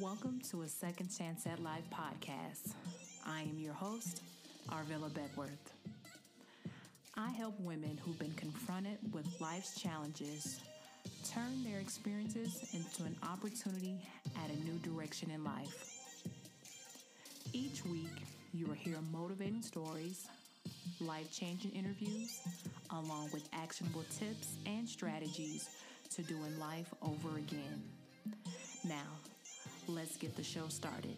Welcome to a Second Chance at Life podcast. I am your host, Arvilla Beckworth. I help women who've been confronted with life's challenges turn their experiences into an opportunity at a new direction in life. Each week, you will hear motivating stories, life changing interviews, along with actionable tips and strategies to doing life over again. Now, let's get the show started.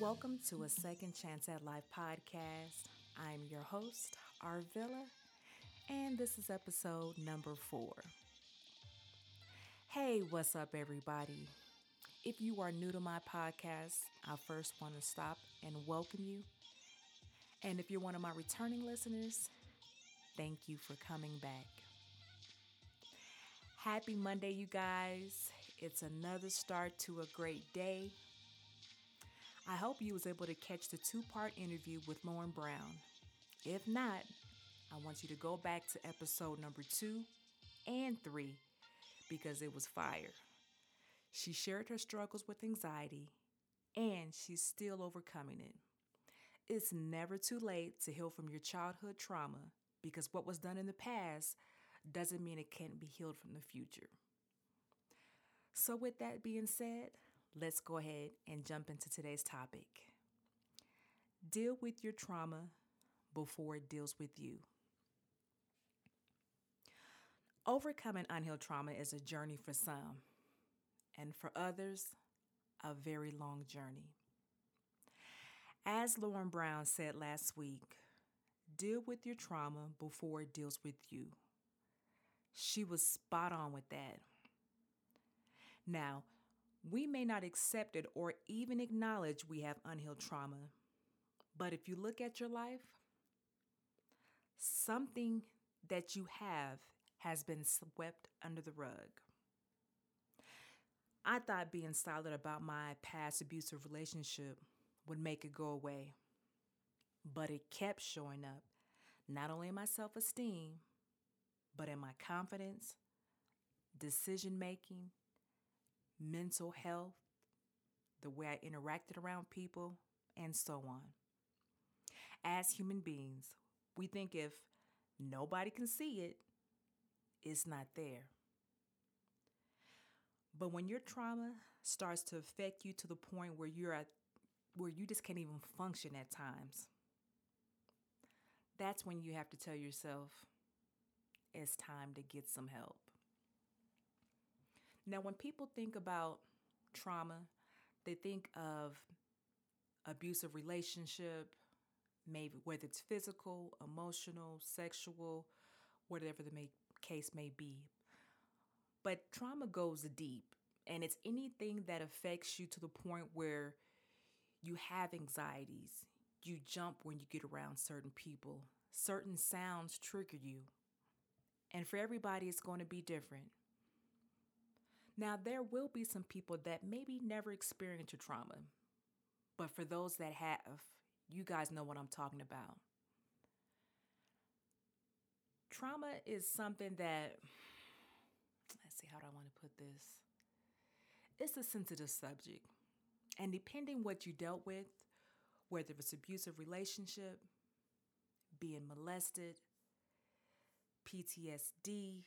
Welcome to a Second Chance at Life podcast. I'm your host, Arvilla, and this is episode number four. Hey, what's up, everybody? If you are new to my podcast, I first want to stop and welcome you. And if you're one of my returning listeners, thank you for coming back. Happy Monday, you guys. It's another start to a great day. I hope you was able to catch the two-part interview with Lauren Brown. If not, I want you to go back to episode number 2 and 3 because it was fire. She shared her struggles with anxiety and she's still overcoming it. It's never too late to heal from your childhood trauma because what was done in the past doesn't mean it can't be healed from the future. So, with that being said, let's go ahead and jump into today's topic. Deal with your trauma before it deals with you. Overcoming unhealed trauma is a journey for some, and for others, a very long journey. As Lauren Brown said last week, deal with your trauma before it deals with you. She was spot on with that. Now, we may not accept it or even acknowledge we have unhealed trauma, but if you look at your life, something that you have has been swept under the rug. I thought being silent about my past abusive relationship would make it go away, but it kept showing up, not only in my self esteem, but in my confidence, decision making, mental health, the way I interacted around people, and so on. As human beings, we think if nobody can see it, it's not there. But when your trauma starts to affect you to the point where you're at where you just can't even function at times, that's when you have to tell yourself it's time to get some help. Now, when people think about trauma, they think of abusive relationship, maybe whether it's physical, emotional, sexual, whatever the may, case may be. But trauma goes deep, and it's anything that affects you to the point where you have anxieties, you jump when you get around certain people, certain sounds trigger you. And for everybody, it's going to be different. Now, there will be some people that maybe never experienced a trauma, but for those that have, you guys know what I'm talking about. Trauma is something that, let's see, how do I want to put this? It's a sensitive subject. And depending what you dealt with, whether it's abusive relationship, being molested, PTSD,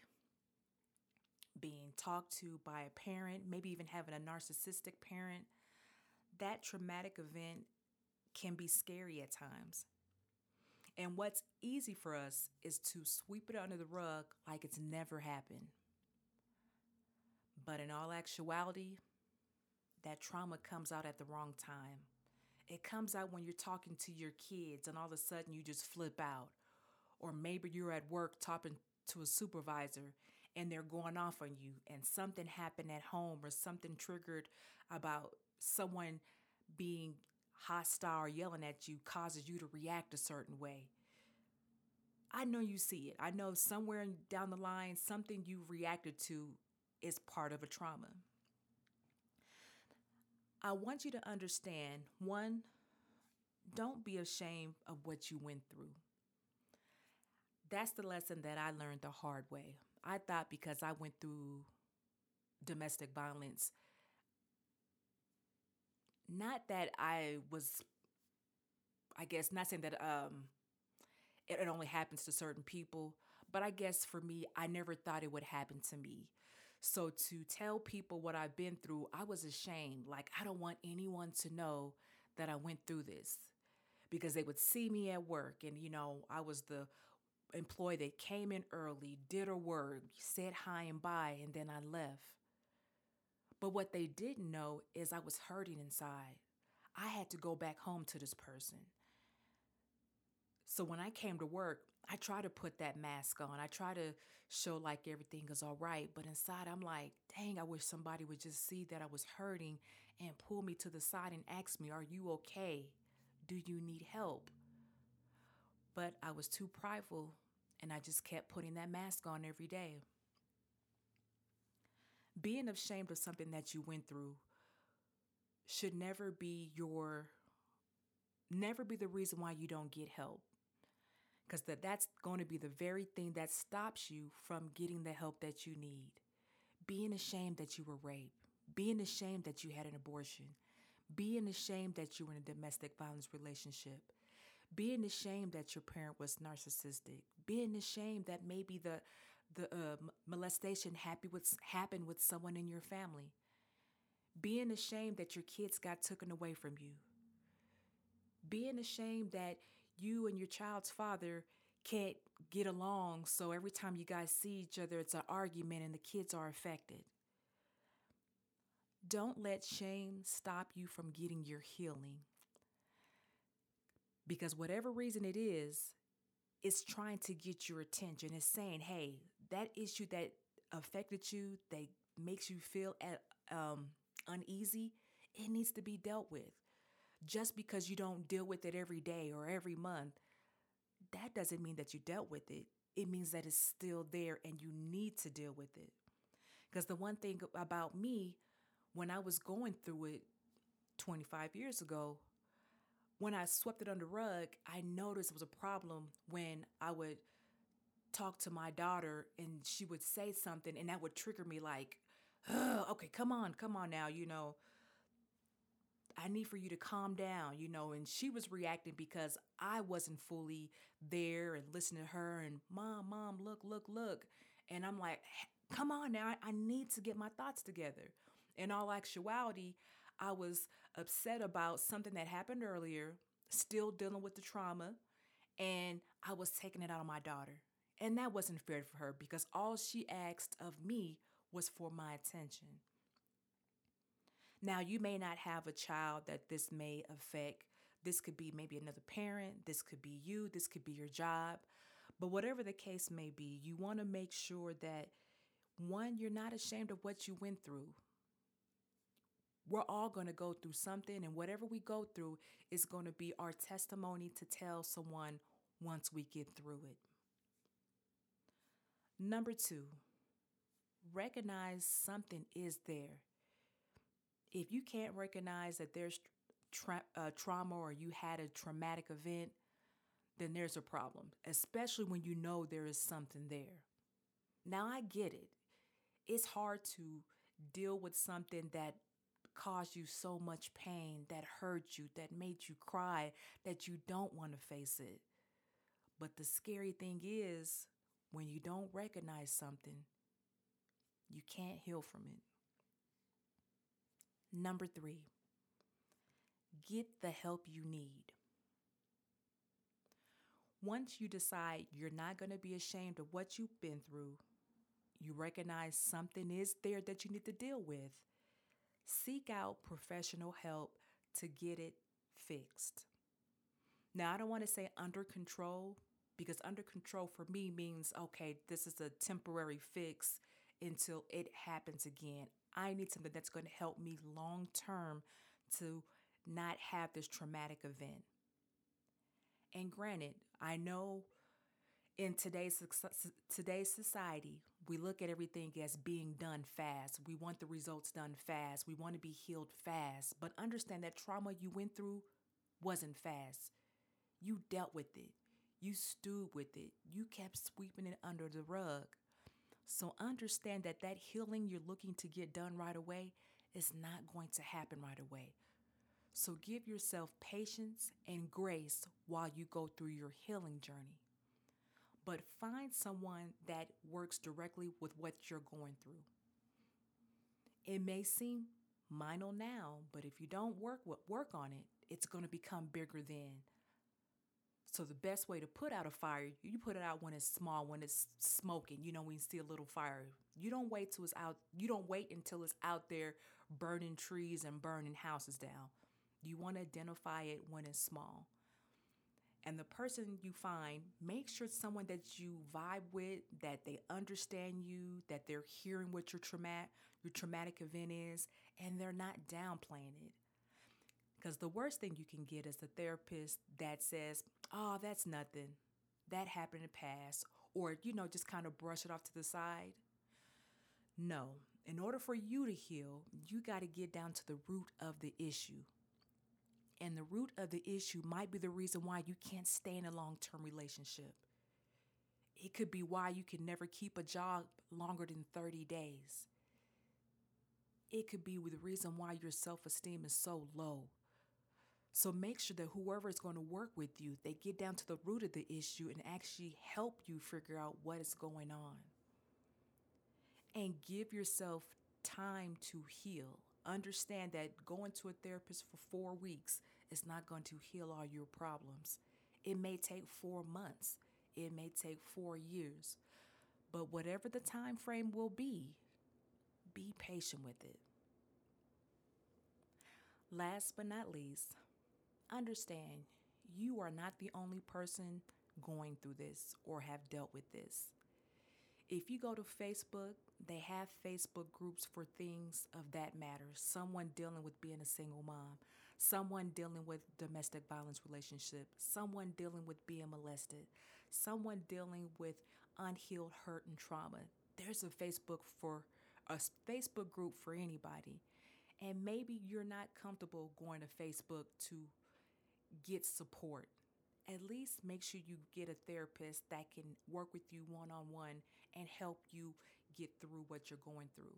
being talked to by a parent, maybe even having a narcissistic parent, that traumatic event can be scary at times. And what's easy for us is to sweep it under the rug like it's never happened. But in all actuality, that trauma comes out at the wrong time. It comes out when you're talking to your kids and all of a sudden you just flip out. Or maybe you're at work talking to a supervisor and they're going off on you and something happened at home or something triggered about someone being hostile or yelling at you causes you to react a certain way. I know you see it. I know somewhere down the line, something you reacted to is part of a trauma. I want you to understand one, don't be ashamed of what you went through. That's the lesson that I learned the hard way. I thought because I went through domestic violence. Not that I was, I guess, not saying that um, it, it only happens to certain people, but I guess for me, I never thought it would happen to me. So to tell people what I've been through, I was ashamed. Like, I don't want anyone to know that I went through this because they would see me at work and, you know, I was the employee that came in early, did her work, said hi and bye, and then I left. But what they didn't know is I was hurting inside. I had to go back home to this person. So when I came to work, I try to put that mask on. I try to show like everything is all right. But inside, I'm like, dang, I wish somebody would just see that I was hurting and pull me to the side and ask me, Are you okay? Do you need help? But I was too prideful and I just kept putting that mask on every day. Being ashamed of something that you went through should never be your never be the reason why you don't get help because that, that's going to be the very thing that stops you from getting the help that you need. Being ashamed that you were raped, being ashamed that you had an abortion, being ashamed that you were in a domestic violence relationship, being ashamed that your parent was narcissistic, being ashamed that maybe the the uh, molestation happened with, happened with someone in your family, being ashamed that your kids got taken away from you, being ashamed that you and your child's father can't get along, so every time you guys see each other, it's an argument and the kids are affected. Don't let shame stop you from getting your healing. Because whatever reason it is, it's trying to get your attention. It's saying, hey, that issue that affected you, that makes you feel at, um, uneasy, it needs to be dealt with just because you don't deal with it every day or every month, that doesn't mean that you dealt with it. It means that it's still there and you need to deal with it. Because the one thing about me, when I was going through it 25 years ago, when I swept it under rug, I noticed it was a problem when I would talk to my daughter and she would say something and that would trigger me like, okay, come on, come on now, you know. I need for you to calm down, you know. And she was reacting because I wasn't fully there and listening to her and mom, mom, look, look, look. And I'm like, come on now, I need to get my thoughts together. In all actuality, I was upset about something that happened earlier, still dealing with the trauma, and I was taking it out on my daughter. And that wasn't fair for her because all she asked of me was for my attention. Now, you may not have a child that this may affect. This could be maybe another parent, this could be you, this could be your job. But whatever the case may be, you want to make sure that one, you're not ashamed of what you went through. We're all going to go through something, and whatever we go through is going to be our testimony to tell someone once we get through it. Number two, recognize something is there if you can't recognize that there's tra- uh, trauma or you had a traumatic event, then there's a problem, especially when you know there is something there. Now, I get it. It's hard to deal with something that caused you so much pain, that hurt you, that made you cry, that you don't want to face it. But the scary thing is, when you don't recognize something, you can't heal from it. Number three, get the help you need. Once you decide you're not going to be ashamed of what you've been through, you recognize something is there that you need to deal with, seek out professional help to get it fixed. Now, I don't want to say under control because under control for me means okay, this is a temporary fix until it happens again. I need something that's going to help me long term to not have this traumatic event. And granted, I know in today's today's society, we look at everything as being done fast. We want the results done fast. We want to be healed fast. But understand that trauma you went through wasn't fast. You dealt with it. You stewed with it. You kept sweeping it under the rug. So understand that that healing you're looking to get done right away is not going to happen right away. So give yourself patience and grace while you go through your healing journey. But find someone that works directly with what you're going through. It may seem minor now, but if you don't work work on it, it's going to become bigger then. So the best way to put out a fire, you put it out when it's small, when it's smoking. You know, when you see a little fire, you don't wait till it's out. You don't wait until it's out there burning trees and burning houses down. You want to identify it when it's small. And the person you find, make sure it's someone that you vibe with, that they understand you, that they're hearing what your traumatic your traumatic event is, and they're not downplaying it. Because the worst thing you can get is a therapist that says, "Oh, that's nothing. That happened in the past," or you know, just kind of brush it off to the side. No, in order for you to heal, you got to get down to the root of the issue. And the root of the issue might be the reason why you can't stay in a long term relationship. It could be why you can never keep a job longer than 30 days. It could be the reason why your self esteem is so low. So make sure that whoever is going to work with you, they get down to the root of the issue and actually help you figure out what is going on. And give yourself time to heal. Understand that going to a therapist for four weeks is not going to heal all your problems. It may take four months, it may take four years, but whatever the time frame will be, be patient with it. Last but not least, understand you are not the only person going through this or have dealt with this. If you go to Facebook, they have Facebook groups for things of that matter. Someone dealing with being a single mom, someone dealing with domestic violence relationship, someone dealing with being molested, someone dealing with unhealed hurt and trauma. There's a Facebook for a Facebook group for anybody. And maybe you're not comfortable going to Facebook to get support. At least make sure you get a therapist that can work with you one on one and help you get through what you're going through.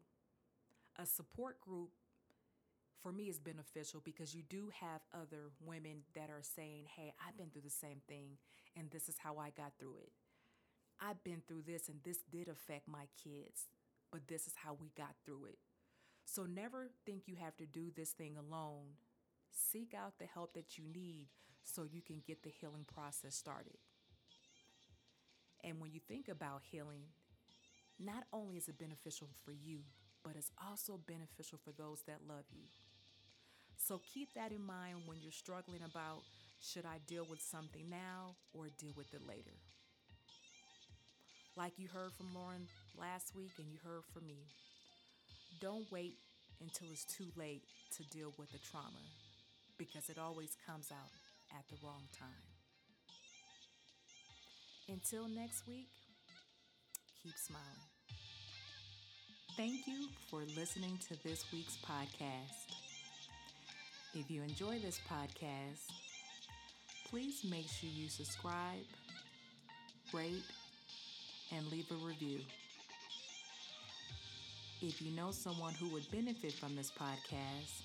A support group for me is beneficial because you do have other women that are saying, Hey, I've been through the same thing and this is how I got through it. I've been through this and this did affect my kids, but this is how we got through it. So never think you have to do this thing alone. Seek out the help that you need so you can get the healing process started. And when you think about healing, not only is it beneficial for you, but it's also beneficial for those that love you. So keep that in mind when you're struggling about should I deal with something now or deal with it later? Like you heard from Lauren last week and you heard from me. Don't wait until it's too late to deal with the trauma because it always comes out at the wrong time. Until next week, keep smiling. Thank you for listening to this week's podcast. If you enjoy this podcast, please make sure you subscribe, rate, and leave a review. If you know someone who would benefit from this podcast,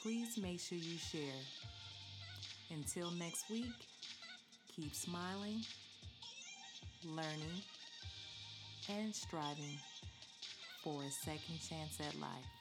please make sure you share. Until next week, keep smiling, learning, and striving for a second chance at life.